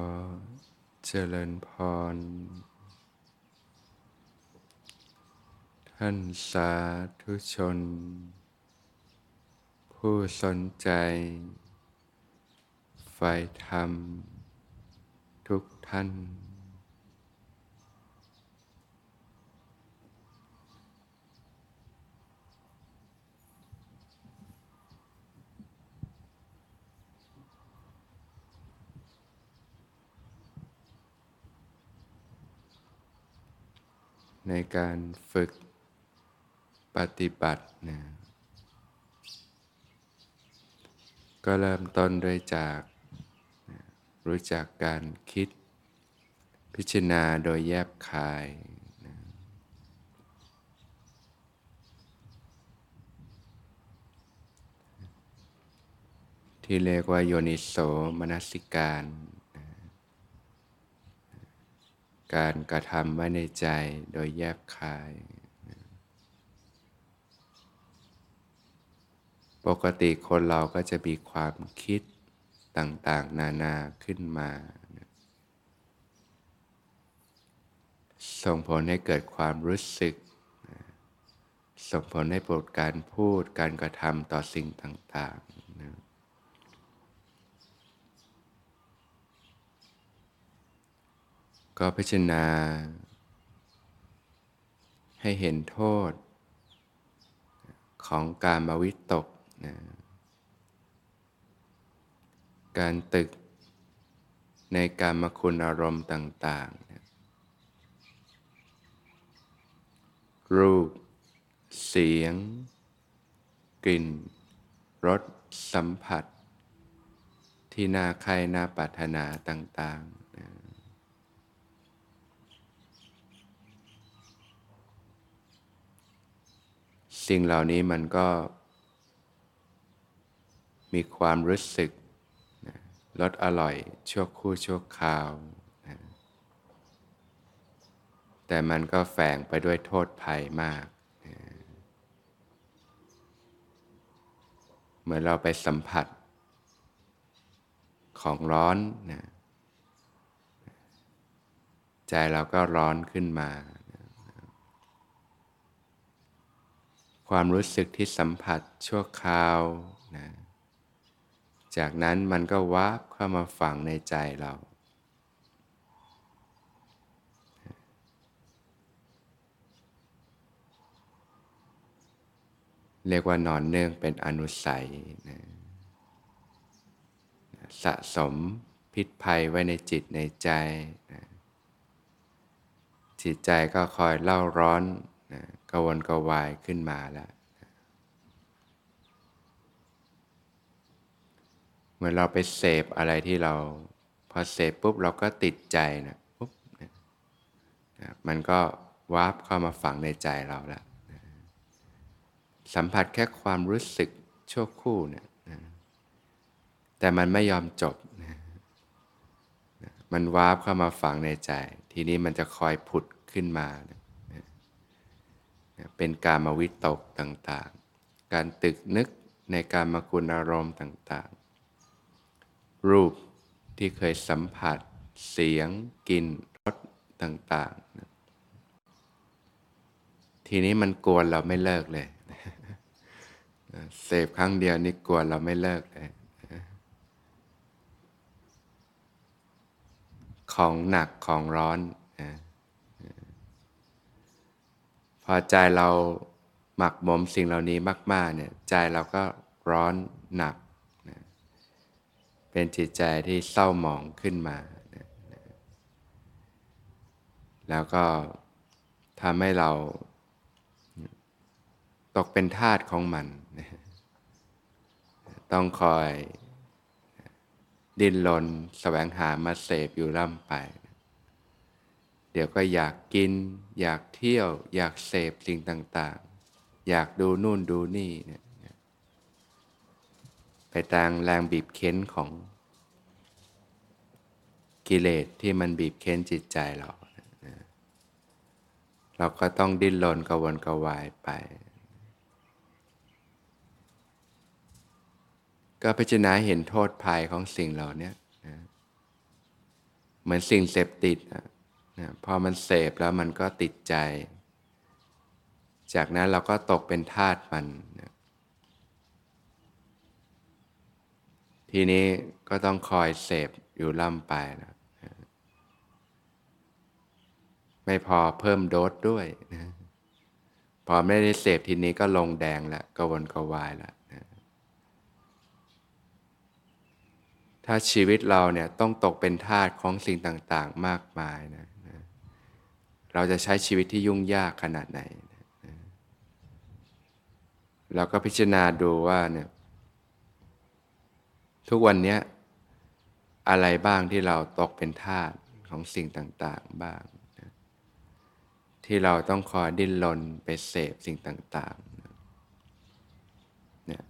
อเจริญพร ท่านสาธุชน ผู้สนใจใฝ่ธรรม ทุกท่าน ในการฝึกปฏิบัตินะก็เริ่มต้นด้วยจากรู้จักการคิดพิจารณาโดยแยบคายนะที่เรียกว่าโยนิโสมนสิการ การกระทำไว้ในใจโดยแยบคาย ปกติคนเราก็จะมีความคิดต่างๆ นานาขึ้นมา ส่งผลให้เกิดความรู้สึก ส่งผลให้ปรดการพูดการกระทำต่อสิ่งต่าง ก็พิจารณา ให้เห็นโทษ ของการมาวิตกนะการตึกในการมาคุณอารมณ์ต่างๆนะรูป เสียง กลิ่น รส สัมผัส ที่น่าใครน่าปรารถนาต่าง ๆ สิ่งเหล่านี้มันก็ มีความรู้สึกลดอร่อยชั่วคู่ชั่วคราวนะแต่มันก็แฝงไปด้วยโทษภัยมากนะเหมือนเราไปสัมผัส ของร้อนนะใจเราก็ร้อนขึ้นมา ความรู้สึกที่สัมผัสชั่วคราวนะจากนั้นมันก็วาบเข้ามาฝังในใจเรา เรียกว่านอนเนื่องเป็นอนุสัยนะสะสมพิษภัยไว้ในจิตในใจนะจิตใจก็คอยเล่าร้อน นะกวนกวายขึ้นมาแล้วเหมือนเราไปเสพอะไรที่เรา พอเสพปุ๊บเราก็ติดใจนะปุ๊บนะมันก็ warp เข้ามาฝังในใจเราแล้วนะสัมผัสแค่ความรู้สึกชั่วครู่เนี่ยนะแต่มันไม่ยอมจบนะมัน warp เข้ามาฝังในใจ ทีนี้มันจะคอยผุดขึ้นมานะ เป็นการมาวิตกต่างๆ การตรึกนึกในกามคุณอารมณ์ต่างๆ รูปที่เคยสัมผัส เสียงกลิ่นรสต่างๆทีนี้มันกวนเราไม่เลิกเลยเสพครั้งเดียวนี่กวนเราไม่เลิกเลย ของหนักของร้อนพ อใจเราหมักหมมสิ่งเหล่านี้มาก ๆ เนี่ยใจเราก็ร้อนหนักนะเป็นจิตใจที่เศร้าหมองขึ้นมานะแล้วก็ทำให้เราตกเป็นทาสของมันนะต้องคอยดิ้นรนแสวงหามาเสพอยู่ร่ำไป เดี๋ยวก็อยากกิน อยากเที่ยว อยากเสพสิ่งต่างๆ อยากดูนู่นดูนี่เนี่ยไปตามแรงบีบเค้นของกิเลสที่มันบีบเค้นจิตใจเรา เราก็ต้องดิ้นรนกระวนกระวายไป ก็พิจารณาเห็นโทษภัยของสิ่งเหล่านี้เหมือนสิ่งเสพติดนะ นะพอมันเสพแล้วมันก็ติดใจ จากนั้นเราก็ตกเป็นทาสมันนะทีนี้ก็ต้องคอยเสพอยู่ล่ำไปนะไม่พอเพิ่มโดสด้วยนะพอไม่ได้เสพทีนี้ก็ลงแดงล้วกวนกวายล้วนะถ้าชีวิตเราเนี่ยต้องตกเป็นทาสของสิ่งต่าง ๆ มากมายนะนะ เราจะใช้ชีวิตที่ยุ่งยากขนาดไหน เราก็พิจารณาดูว่าเนี่ยทุกวันนี้อะไรบ้างที่เราตกเป็นทาสของสิ่งต่างๆบ้าง ที่เราต้องคอยดิ้นรนไปเสพสิ่งต่างๆเนี่ย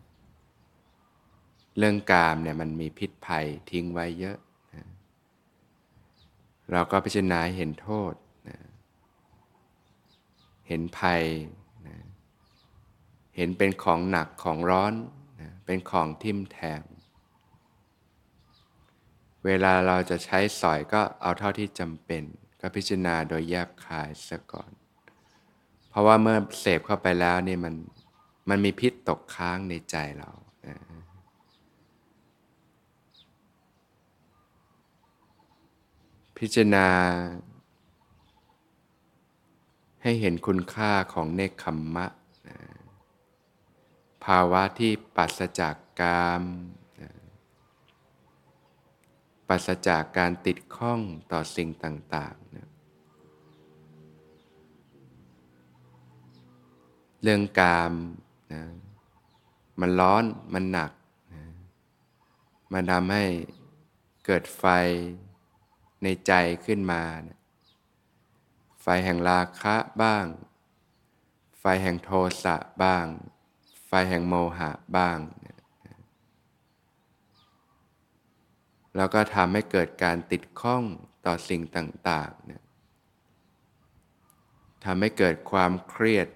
เรื่องกามเนี่ยมันมีพิษภัยทิ้งไว้เยอะ เราก็พิจารณาเห็นโทษ เห็นภัยนะเห็นเป็นของหนักของร้อนนะเป็นของทิ่มแทง เวลาเราจะใช้สอยก็เอาเท่าที่จำเป็น ก็พิจารณาโดยแยบคายซะก่อน เพราะว่าเมื่อเสพเข้าไปแล้วนี่มันมันมีพิษตกค้างในใจเราพิจารณา ให้เห็นคุณค่าของเนคขมมะภาวะที่ปัสจากกามปัสจากการติดข้องต่อสิ่งต่างๆนะเรื่องกามนะมันร้อนมันหนักนะมันทำให้เกิดไฟในใจขึ้นมานะ ไฟแห่งราคะบ้าง ไฟแห่งโทสะบ้าง ไฟแห่งโมหะบ้าง แล้วก็ทำให้เกิดการติดข้องต่อสิ่งต่างๆเนี่ยทำให้เกิดความเครียด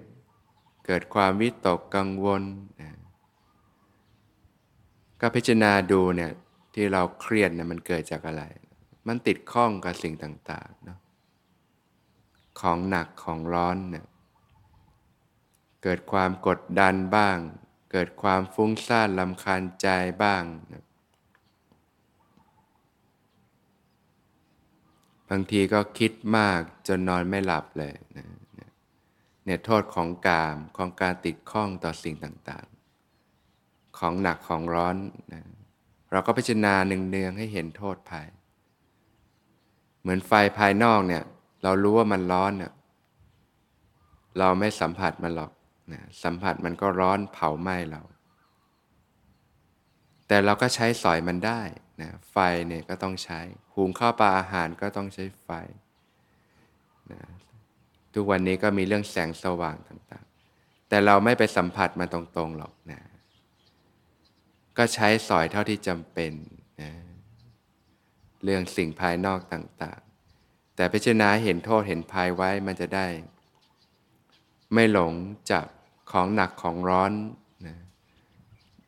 เกิดความวิตกกังวล ก็พิจารณาดูเนี่ยที่เราเครียดเนี่ยมันเกิดจากอะไร มันติดข้องกับสิ่งต่างๆเนาะ ของหนักของร้อนเนี่ยเกิดความกดดันบ้าง เกิดความฟุ้งซ่านลำคาญใจบ้างนะบางทีก็คิดมากจนนอนไม่หลับเลยนะเนี่ยโทษของกามของการติดข้องต่อสิ่งต่างๆ ของหนักของร้อนนะเราก็พิจารณาเนืองๆให้เห็นโทษภาย เหมือนไฟภายนอกเนี่ย เรารู้ว่ามันร้อนเนี่ยเราไม่สัมผัสมันหรอกนะสัมผัสมันก็ร้อนเผาไหม้เรา แต่เราก็ใช้สอยมันได้นะไฟเนี่ยก็ต้องใช้หุงข้าวปลาอาหารก็ต้องใช้ไฟนะทุกวันนี้ก็มีเรื่องแสงสว่างต่างๆ แต่เราไม่ไปสัมผัสมันตรงๆหรอกนะก็ใช้สอยเท่าที่จำเป็นนะเรื่องสิ่งภายนอกต่างๆ แต่พิจารณาเห็นโทษเห็นภัยไว้มันจะได้ ไม่หลงจับของหนักของร้อนนะ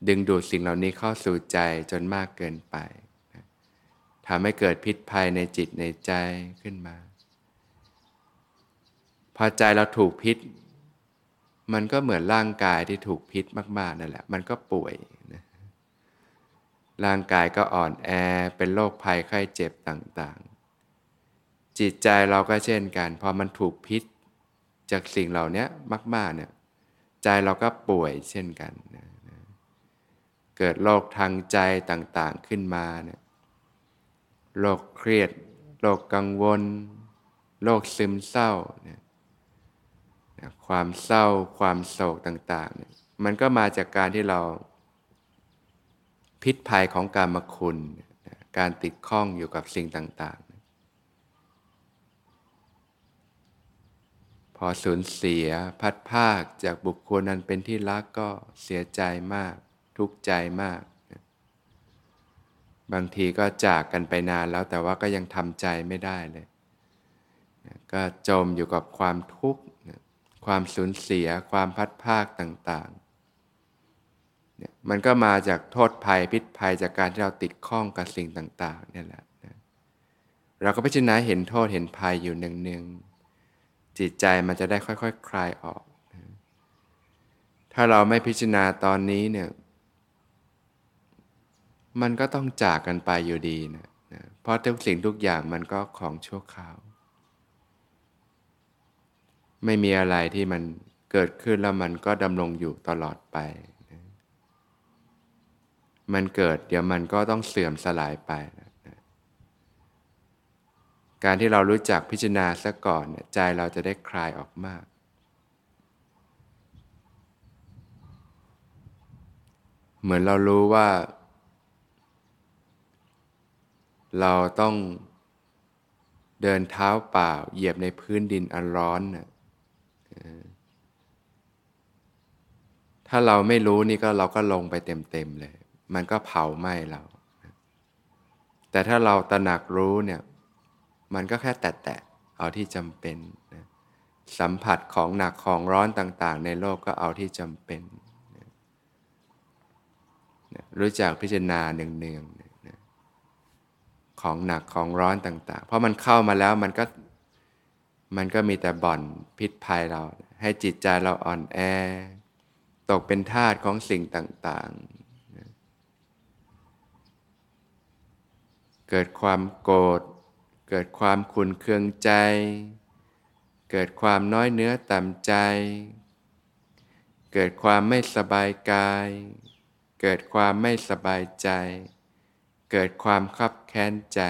ดึงดูดสิ่งเหล่านี้เข้าสู่ใจจนมากเกินไปทำให้เกิดพิษภัยในจิตในใจขึ้นมา พอใจเราถูกพิษ มันก็เหมือนร่างกายที่ถูกพิษมาก ๆนั่นแหละ มันก็ป่วยนะร่างกายก็อ่อนแอเป็นโรคภัยไข้เจ็บต่างๆ จิตใจเราก็เช่นกัน พอมันถูกพิษจากสิ่งเหล่านี้มาก ๆเนี่ยใจเราก็ป่วยเช่นกันนะเกิดโรคทางใจต่าง ๆขึ้นมาเนี่ยโรคเครียดโรคกังวลโรคซึมเศร้าเนี่ยความเศร้าความโศกต่างๆเนี่ยมันก็มาจากการที่เราพิษภัยของการมคุณ การติดข้องอยู่กับสิ่งต่างๆ พอสูญเสียพัดภาคจากบุคคลนั้นเป็นที่รักก็เสียใจมาก ทุกข์ใจมาก บางทีก็จากกันไปนานแล้วแต่ว่าก็ยังทำใจไม่ได้เลย ก็จมอยู่กับความทุกข์ความสูญเสียความพัดภาคต่างๆ มันก็มาจากโทษภัยพิษภัยจากการที่เราติดข้องกับสิ่งต่างๆนี่แหละเราก็พิจารณาเห็นโทษเห็นภัยอยู่หนึ่งๆ จิตใจมันจะได้ค่อยๆคคลายออก ถ้าเราไม่พิจารณาตอนนี้เนี่ยมันก็ต้องจากกันไปอยู่ดีนะนะเพราะทุกสิ่งทุกอย่างมันก็ของชั่วคราว ไม่มีอะไรที่มันเกิดขึ้นแล้วมันก็ดำรงอยู่ตลอดไปนะมันเกิดเดี๋ยวมันก็ต้องเสื่อมสลายไป การที่เรารู้จักพิจารณาซะก่อนใจเราจะได้คลายออกมาก เหมือนเรารู้ว่า เราต้องเดินเท้าเปล่า เหยียบในพื้นดินอันร้อนนะถ้าเราไม่รู้นี่ก็เราก็ลงไปเต็มๆเลย มันก็เผาไหม้เรา แต่ถ้าเราตระหนักรู้เนี่ย มันก็แค่แตะๆเอาที่จำเป็นนะสัมผัสของหนักของร้อนต่างๆ ในโลกก็เอาที่จำเป็นนะรู้จักพิจารณาเนืองๆนะของหนักของร้อนต่าง ๆ เพราะมันเข้ามาแล้วมันก็มันก็มีแต่บ่อนพิษภัยเรา ให้จิตใจเราอ่อนแอ ตกเป็นทาสของสิ่งต่างๆ เกิดความโกรธ เกิดความขุนเคืองใจ เกิดความน้อยเนื้อต่ำใจ เกิดความไม่สบายกาย เกิดความไม่สบายใจ เกิดความคับแค้นใจ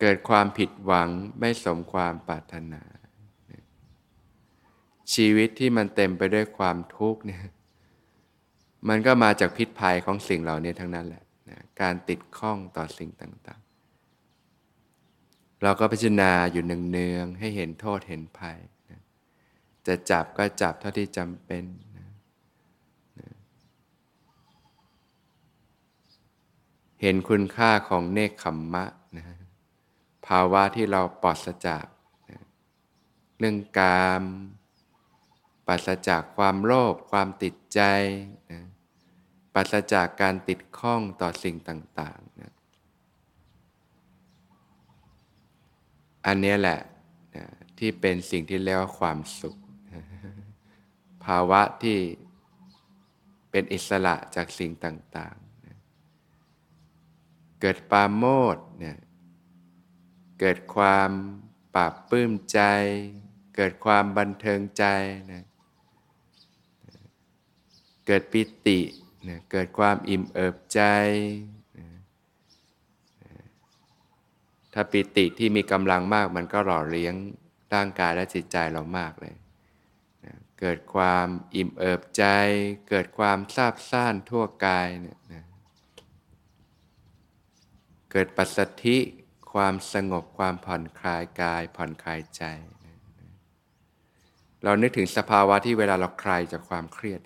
เกิดความผิดหวังไม่สมความปรารถนา ชีวิตที่มันเต็มไปด้วยความทุกข์เนี่ยมันก็มาจากพิษภัยของสิ่งเหล่านี้ทั้งนั้นแหละการติดข้องต่อสิ่งต่าง เราก็พิจารณาอยู่เนืองๆให้เห็นโทษเห็นภัยนะจะจับก็จับเท่าที่จำเป็นนะนะเห็นคุณค่าของเนคขมมะนะภาวะที่เราปลอดจากนะเรื่องกามปัสจากความโลภความติดใจนะปัสจากการติดข้องต่อสิ่งต่างๆนะ อันนี้แหละที่เป็นสิ่งที่เรียกว่าความสุข ภาวะที่เป็นอิสระจากสิ่งต่างๆ เกิดปาโมดเนี่ยเกิดความปราบปื้มใจ เกิดความบันเทิงใจนะเกิดปิตินะเกิดความอิ่มเอิบใจ ถ้าปิติที่มีกำลังมากมันก็หล่อเลี้ยงร่างกายและจิตใจเรามากเลยนะเกิดความอิ่มเอิบใจ เกิดความซาบซ่านทั่วกายเนี่ยนะเกิดปัสสธิความสงบความผ่อนคลายกาย ผ่อนคลายใจนะเรานึกถึงสภาวะที่เวลาเราคลายจากความเครียด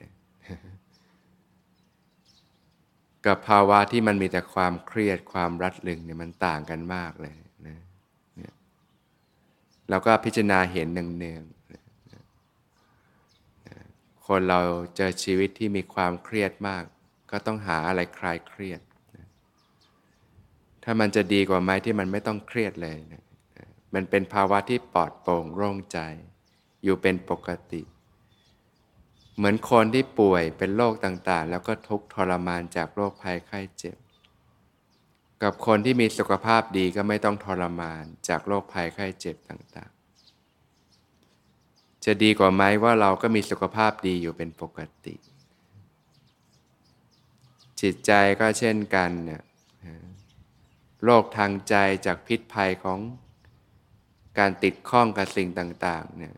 กับภาวะที่มันมีแต่ความเครียดความรัดรึงเนี่ยมันต่างกันมากเลยนะเนี่ยเราก็พิจารณาเห็นเนืองๆคนเราเจอชีวิตที่มีความเครียดมาก ก็ต้องหาอะไรคลายเครียด ถ้ามันจะดีกว่าไหมที่มันไม่ต้องเครียดเลยนะมันเป็นภาวะที่ปลอดโปร่งโล่งใจ อยู่เป็นปกติเเหมือนคนที่ป่วยเป็นโรคต่างๆ แล้วก็ทุกทรมานจากโรคภัยไข้เจ็บ กับคนที่มีสุขภาพดีก็ไม่ต้องทรมานจากโรคภัยไข้เจ็บต่างๆ จะดีกว่าไหมว่าเราก็มีสุขภาพดีอยู่เป็นปกติ จิตใจก็เช่นกันเนี่ยโรคทางใจจากพิษภัยของการติดข้องกับสิ่งต่าง ๆ เนี่ย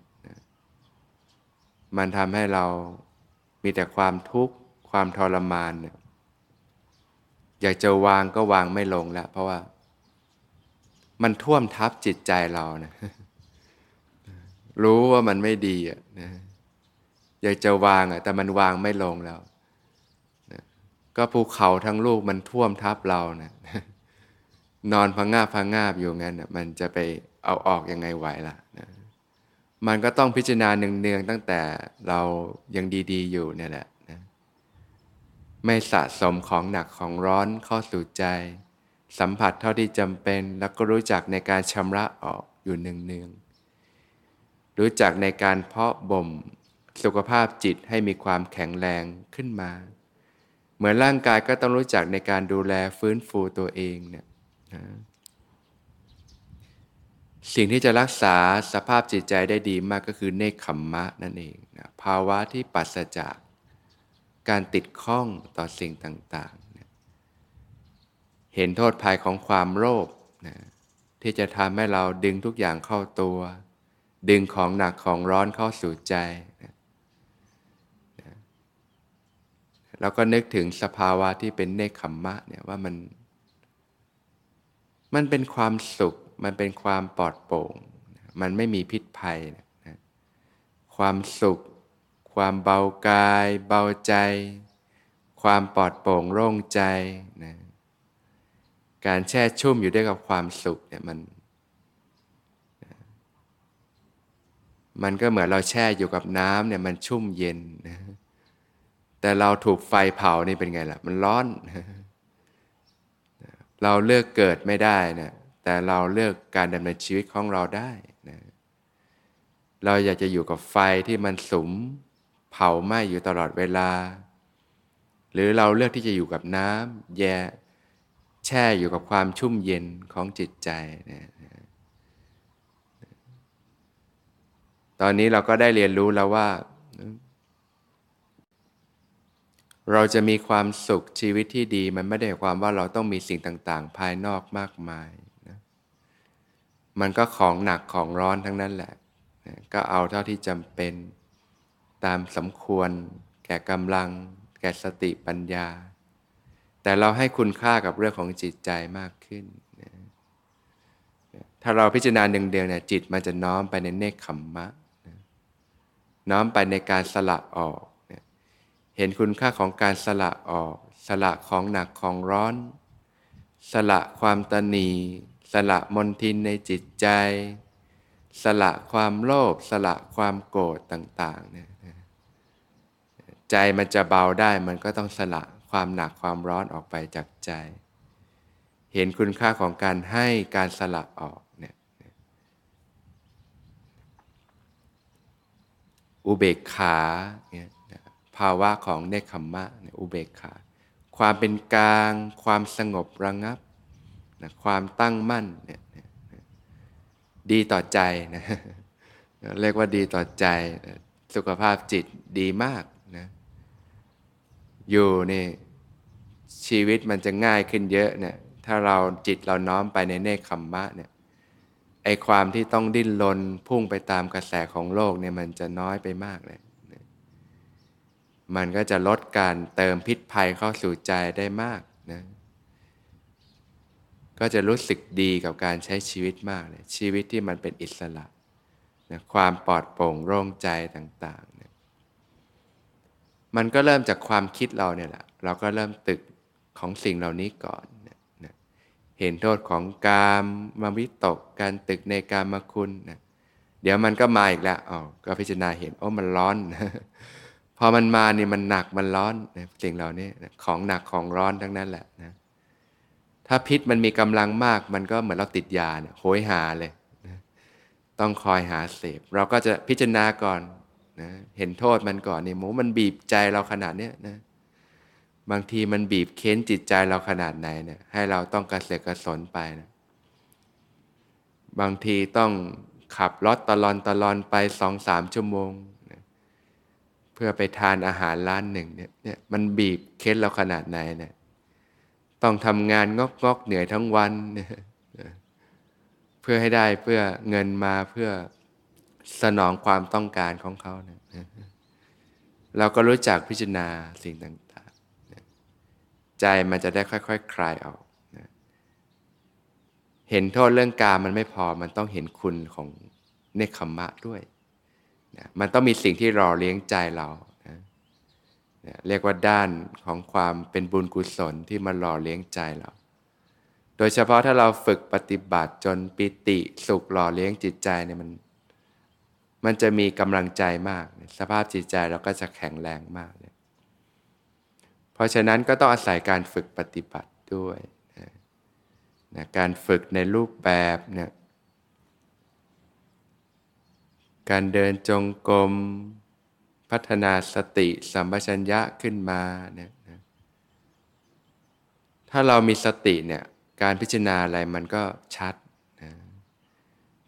มันทำให้เรามีแต่ความทุกข์ความทรมานเนี่ยอยากจะวางก็วางไม่ลงแล้ว เพราะว่า มันท่วมทับจิตใจเรานะรู้ว่ามันไม่ดีอะนะอยากจะวางอะ แต่มันวางไม่ลงแล้วนะก็ภูเขาทั้งลูกมันท่วมทับเรานะนอนพังงาบพังงาบอยู่งั้นอะมันจะไปเอาออกยังไงไหวล่ะนะ มันก็ต้องพิจารณาเนืองๆตั้งแต่เรายังดีๆ อยู่เนี่ยแหละนะไม่สะสมของหนักของร้อนเข้าสู่ใจ สัมผัสเท่าที่จำเป็น แล้วก็รู้จักในการชำระออกอยู่เนืองๆรู้จักในการเพาะบ่ม สุขภาพจิตให้มีความแข็งแรงขึ้นมา เหมือนร่างกายก็ต้องรู้จักในการดูแลฟื้นฟูตัวเองเนี่ยนะ สิ่งที่จะรักษาสภาพจิตใจได้ดีมากก็คือเนคขมมะนั่นเองนะภาวะที่ปัสจากการติดข้องต่อสิ่งต่างๆนะเห็นโทษภัยของความโลภนะที่จะทำให้เราดึงทุกอย่างเข้าตัว ดึงของหนักของร้อนเข้าสู่ใจนะนะแล้วก็นึกถึงสภาวะที่เป็นเนคขมมะเนี่ยว่ามัน มันเป็นความสุข มันเป็นความปลอดโปร่ง มันไม่มีพิษภัยนะความสุข ความเบากาย เบาใจ ความปลอดโปร่งโล่งใจนะการแช่ชุ่มอยู่ด้วยกับความสุขเนี่ยมัน มันก็เหมือนเราแช่อยู่กับน้ำเนี่ยมันชุ่มเย็นนะแต่เราถูกไฟเผานี่เป็นไงล่ะ มันร้อน เราเลือกเกิดไม่ได้นะ แต่เราเลือกการดำเนินชีวิตของเราได้นะเราอยากจะอยู่กับไฟที่มันสุมเผาไหม้อยู่ตลอดเวลา หรือเราเลือกที่จะอยู่กับน้ำแย่แช่อยู่กับความชุ่มเย็นของจิตใจนะตอนนี้เราก็ได้เรียนรู้แล้วว่า เราจะมีความสุขชีวิตที่ดีมันไม่ได้ความว่าเราต้องมีสิ่งต่าง ๆ ภายนอกมากมาย มันก็ของหนักของร้อนทั้งนั้นแหละ ก็เอาเท่าที่จำเป็น ตามสมควร แก่กำลัง แก่สติปัญญา แต่เราให้คุณค่ากับเรื่องของจิตใจมากขึ้น ถ้าเราพิจารณาหนึ่งเดียวเนี่ยจิตมันจะน้อมไปในเนคขมมะ น้อมไปในการสละออก เห็นคุณค่าของการสละออก สละของหนักของร้อน สละความตนี สละมนทินในจิตใจ สละความโลภสละความโกรธต่างๆเนี่ยใจมันจะเบาได้มันก็ต้องสละความหนักความร้อนออกไปจากใจ เห็นคุณค่าของการให้การสละออกเนี่ยอุเบกขาเนี่ยภาวะของเนคขมมะอุเบกขา ความเป็นกลาง ความสงบระงับ นะความตั้งมั่นเนี่ยดีต่อใจนะเรียกว่าดีต่อใจสุขภาพจิตดีมากนะอยู่นี่ชีวิตมันจะง่ายขึ้นเยอะเนี่ยถ้าเราจิตเราน้อมไปในเนคขมมะเนี่ยไอความที่ต้องดิ้นรนพุ่งไปตามกระแสของโลกเนี่ยมันจะน้อยไปมากเลยมันก็จะลดการเติมพิษภัยเข้าสู่ใจได้มากนะ ก็จะรู้สึกดีกับการใช้ชีวิตมากเลยชีวิตที่มันเป็นอิสระนะความปลอดโปร่งโล่งใจต่างๆเนี่ยมันก็เริ่มจากความคิดเราเนี่ยแหละเราก็เริ่มตึกของสิ่งเหล่านี้ก่อนนะนะเห็นโทษของกามมาวิตกการตึกในกามคุณนะเดี๋ยวมันก็มาอีกแล้วอ๋อก็พิจารณาเห็นโอ้มันร้อนพอมันมานี่มันหนักมันร้อนนะสิ่งเหล่านี้ของหนักของร้อนทั้งนั้นแหละนะ ถ้าพิษมันมีกำลังมากมันก็เหมือนเราติดยาเนี่ยโหยหาเลยนะต้องคอยหาเสพ เราก็จะพิจารณาก่อนนะเห็นโทษมันก่อนเนี่ยโมมันบีบใจเราขนาดเนี้ยนะบางทีมันบีบเค้นจิตใจเราขนาดไหนเนี่ยให้เราต้องกระเสือกกระสนไปนะบางทีต้องขับรถตลอนตลอนไปสองสามชั่วโมงนะเพื่อไปทานอาหารร้านหนึ่งเนี่ยเนี่ยมันบีบเค้นเราขนาดไหนเนี่ย ต้องทำงานงอกงอกเหนื่อยทั้งวัน เพื่อให้ได้เพื่อเงินมาเพื่อสนองความต้องการของเขานะเราก็รู้จักพิจารณาสิ่งต่างๆ ใจมันจะได้ค่อยๆคคลายออกนะเห็นโทษเรื่องการมันไม่พอมันต้องเห็นคุณของเนคขมมะด้วยนะมันต้องมีสิ่งที่รอเลี้ยงใจเรา เรียกว่าด้านของความเป็นบุญกุศลที่มาหล่อเลี้ยงใจเรา โดยเฉพาะถ้าเราฝึกปฏิบัติจนปิติสุขหล่อเลี้ยงจิตใจเนี่ยมัน มันจะมีกำลังใจมาก สภาพจิตใจเราก็จะแข็งแรงมากเลยเพราะฉะนั้นก็ต้องอาศัยการฝึกปฏิบัติด้วยนะการฝึกในรูปแบบเนี่ยการเดินจงกรม พัฒนาสติสัมปชัญญะขึ้นมาเนี่ยนะถ้าเรามีสติเนี่ยการพิจารณาอะไรมันก็ชัดนะ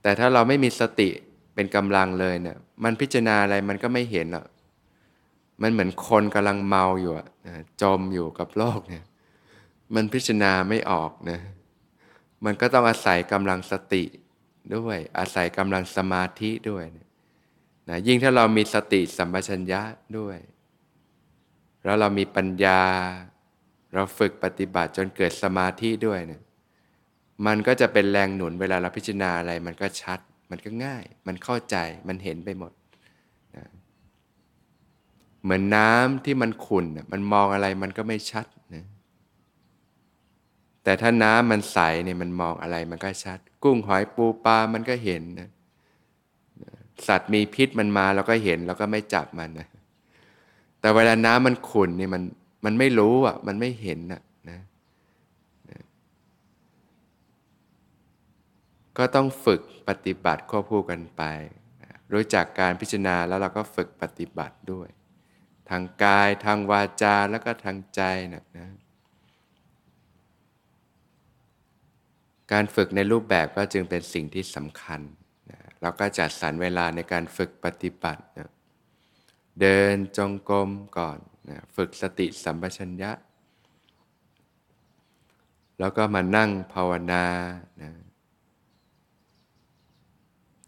แต่ถ้าเราไม่มีสติเป็นกำลังเลยเนี่ยมันพิจารณาอะไรมันก็ไม่เห็นหรอกมันเหมือนคนกำลังเมาอยู่อะจมอยู่กับโลกเนี่ยมันพิจารณาไม่ออกนะมันก็ต้องอาศัยกำลังสติด้วยอาศัยกำลังสมาธิด้วยนะ นะยิ่งถ้าเรามีสติสัมปชัญญะด้วย แล้วเรามีปัญญา เราฝึกปฏิบัติจนเกิดสมาธิด้วยเนะี่ยมันก็จะเป็นแรงหนุนเวลาเราพิจารณาอะไร มันก็ชัด มันก็ง่าย มันเข้าใจมันเห็นไปหมดนะเหมือนน้ำที่มันขุ่นมันมองอะไรมันก็ไม่ชัดนะแต่ถ้าน้ำมันใสเนี่ยมันมองอะไรมันก็ชัด กุ้งหอยปูปลามันก็เห็นนะ สัตว์มีพิษมันมาเราก็เห็นเราก็ไม่จับมันนะแต่เวลาน้ำมันขุ่นนี่มันมันไม่รู้อะ มันไม่เห็นอะนะก็ต้องฝึกปฏิบัติควบคู่กันไปรู้จักการพิจารณาแล้วเราก็ฝึกปฏิบัติด้วย ทางกายทางวาจาแล้วก็ทางใจนะนะการฝึกในรูปแบบก็จึงเป็นสิ่งที่สำคัญ เราก็จัดสรรเวลาในการฝึกปฏิบัตินะเดินจงกรมก่อนนะฝึกสติสัมปชัญญะ แล้วก็มานั่งภาวนานะ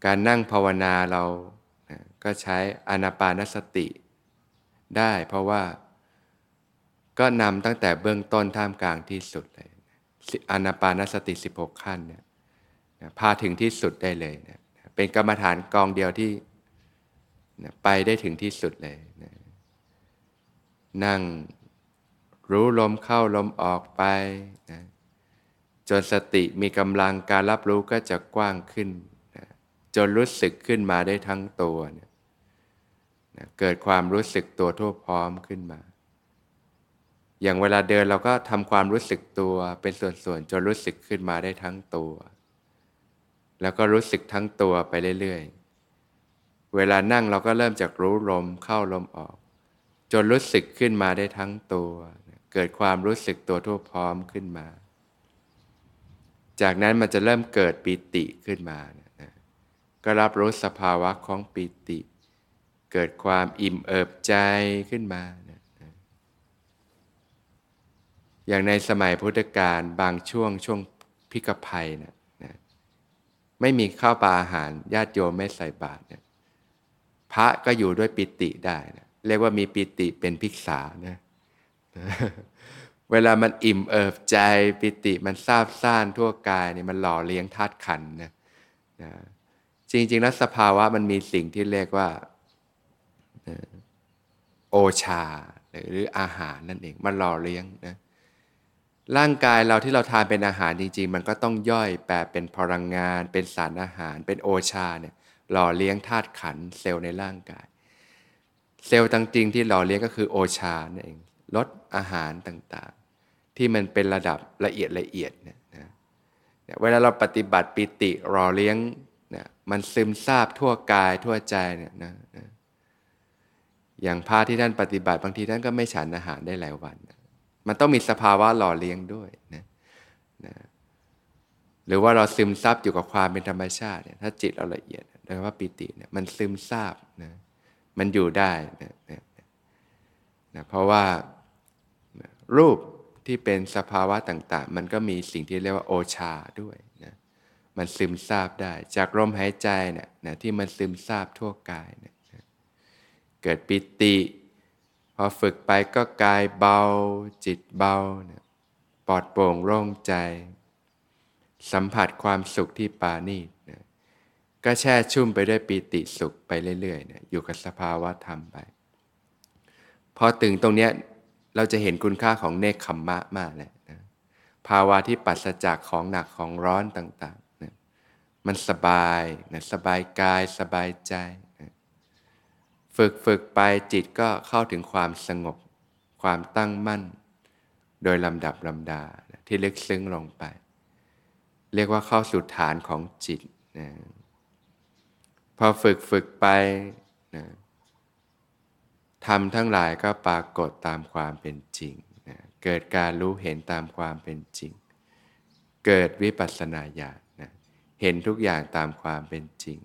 การนั่งภาวนาเรานะก็ใช้อนาปานสติ ได้เพราะว่าก็นำตั้งแต่เบื้องต้นท่ามกลางที่สุดเลยอนาปานสติ 16 ขั้นเนี่ยพาถึงที่สุดได้เลยนะ เป็นกรรมฐานกองเดียวที่ไปได้ถึงที่สุดเลยนะนั่งรู้ลมเข้าลมออกไปนะจนสติมีกำลังการรับรู้ก็จะกว้างขึ้นนะจนรู้สึกขึ้นมาได้ทั้งตัวนะนะเกิดความรู้สึกตัวทั่วพร้อมขึ้นมา อย่างเวลาเดินเราก็ทำความรู้สึกตัวเป็นส่วนๆจนรู้สึกขึ้นมาได้ทั้งตัว แล้วก็รู้สึกทั้งตัวไปเรื่อยๆ เวลานั่งเราก็เริ่มจากรู้ลมเข้าลมออก จนรู้สึกขึ้นมาได้ทั้งตัว เกิดความรู้สึกตัวทั่วพร้อมขึ้นมา จากนั้นมันจะเริ่มเกิดปิติขึ้นมานะก็รับรู้สภาวะของปิติ เกิดความอิ่มเอิบใจขึ้นมานะอย่างในสมัยพุทธกาลบางช่วงช่วงพิกภัยนะ ไม่มีข้าวปลาอาหารญาติโยมไม่ใส่บาตรเนี่ยพระก็อยู่ด้วยปิติได้นะเรียกว่ามีปิติเป็นภิกษานะเวลามันอิ่มเอิบใจปิติมันซาบซ่านทั่วกายเนี่ยมันหล่อเลี้ยงธาตุขันนะนะจริงๆแล้วสภาวะมันมีสิ่งที่เรียกว่าโอชาหรืออาหารนั่นเองมันหล่อเลี้ยงนะ ร่างกายเราที่เราทานเป็นอาหารจริงๆ มันก็ต้องย่อยแปลเป็นพลังงาน เป็นสารอาหาร เป็นโอชาเนี่ยหล่อเลี้ยงธาตุขันเซลล์ในร่างกาย เซลล์ต่างจริงที่หล่อเลี้ยงก็คือโอชานั่นเองลดอาหารต่างๆ ที่มันเป็นระดับละเอียดละเอียดเนี่ยนะเวลาเราปฏิบัติปิติหล่อเลี้ยงเนี่ยมันซึมซาบทั่วกายทั่วใจเนี่ยนะนะอย่างพระที่ท่านปฏิบัติบางทีท่านก็ไม่ฉันอาหารได้หลายวันนะ มันต้องมีสภาวะหล่อเลี้ยงด้วยนะนะหรือว่าเราซึมซับอยู่กับความเป็นธรรมชาติเนี่ยถ้าจิตเราละเอียดโดยว่าปิติเนี่ยมันซึมซาบนะมันอยู่ได้นะนะนะเพราะว่ารูปที่เป็นสภาวะต่างๆ มันก็มีสิ่งที่เรียกว่าโอชาด้วยนะมันซึมซาบได้ จากลมหายใจเนี่ยนะที่มันซึมซาบทั่วกายเนี่ยเกิดปิติ พอฝึกไปก็กายเบา จิตเบาเนี่ยปลอดโปร่งโล่งใจ สัมผัสความสุขที่ปานีนะก็แช่ชุ่มไปด้วยปีติสุขไปเรื่อยๆเนี่ยอยู่กับสภาวะธรรมไป พอถึงตรงเนี้ยเราจะเห็นคุณค่าของเนคขมมะมากเลยนะภาวะที่ปัสจากของหนักของร้อนต่างๆนะมันสบายนะสบายกายสบายใจ ฝึกฝึกไปจิตก็เข้าถึงความสงบ ความตั้งมั่น โดยลำดับลำดาที่ลึกซึ้งลงไป เรียกว่าเข้าสู่ฐานของจิตนะพอฝึกฝึกไปนะทำทั้งหลายก็ปรากฏตามความเป็นจริงนะเกิดการรู้เห็นตามความเป็นจริง เกิดวิปัสสนาญาณนะเห็นทุกอย่างตามความเป็นจริง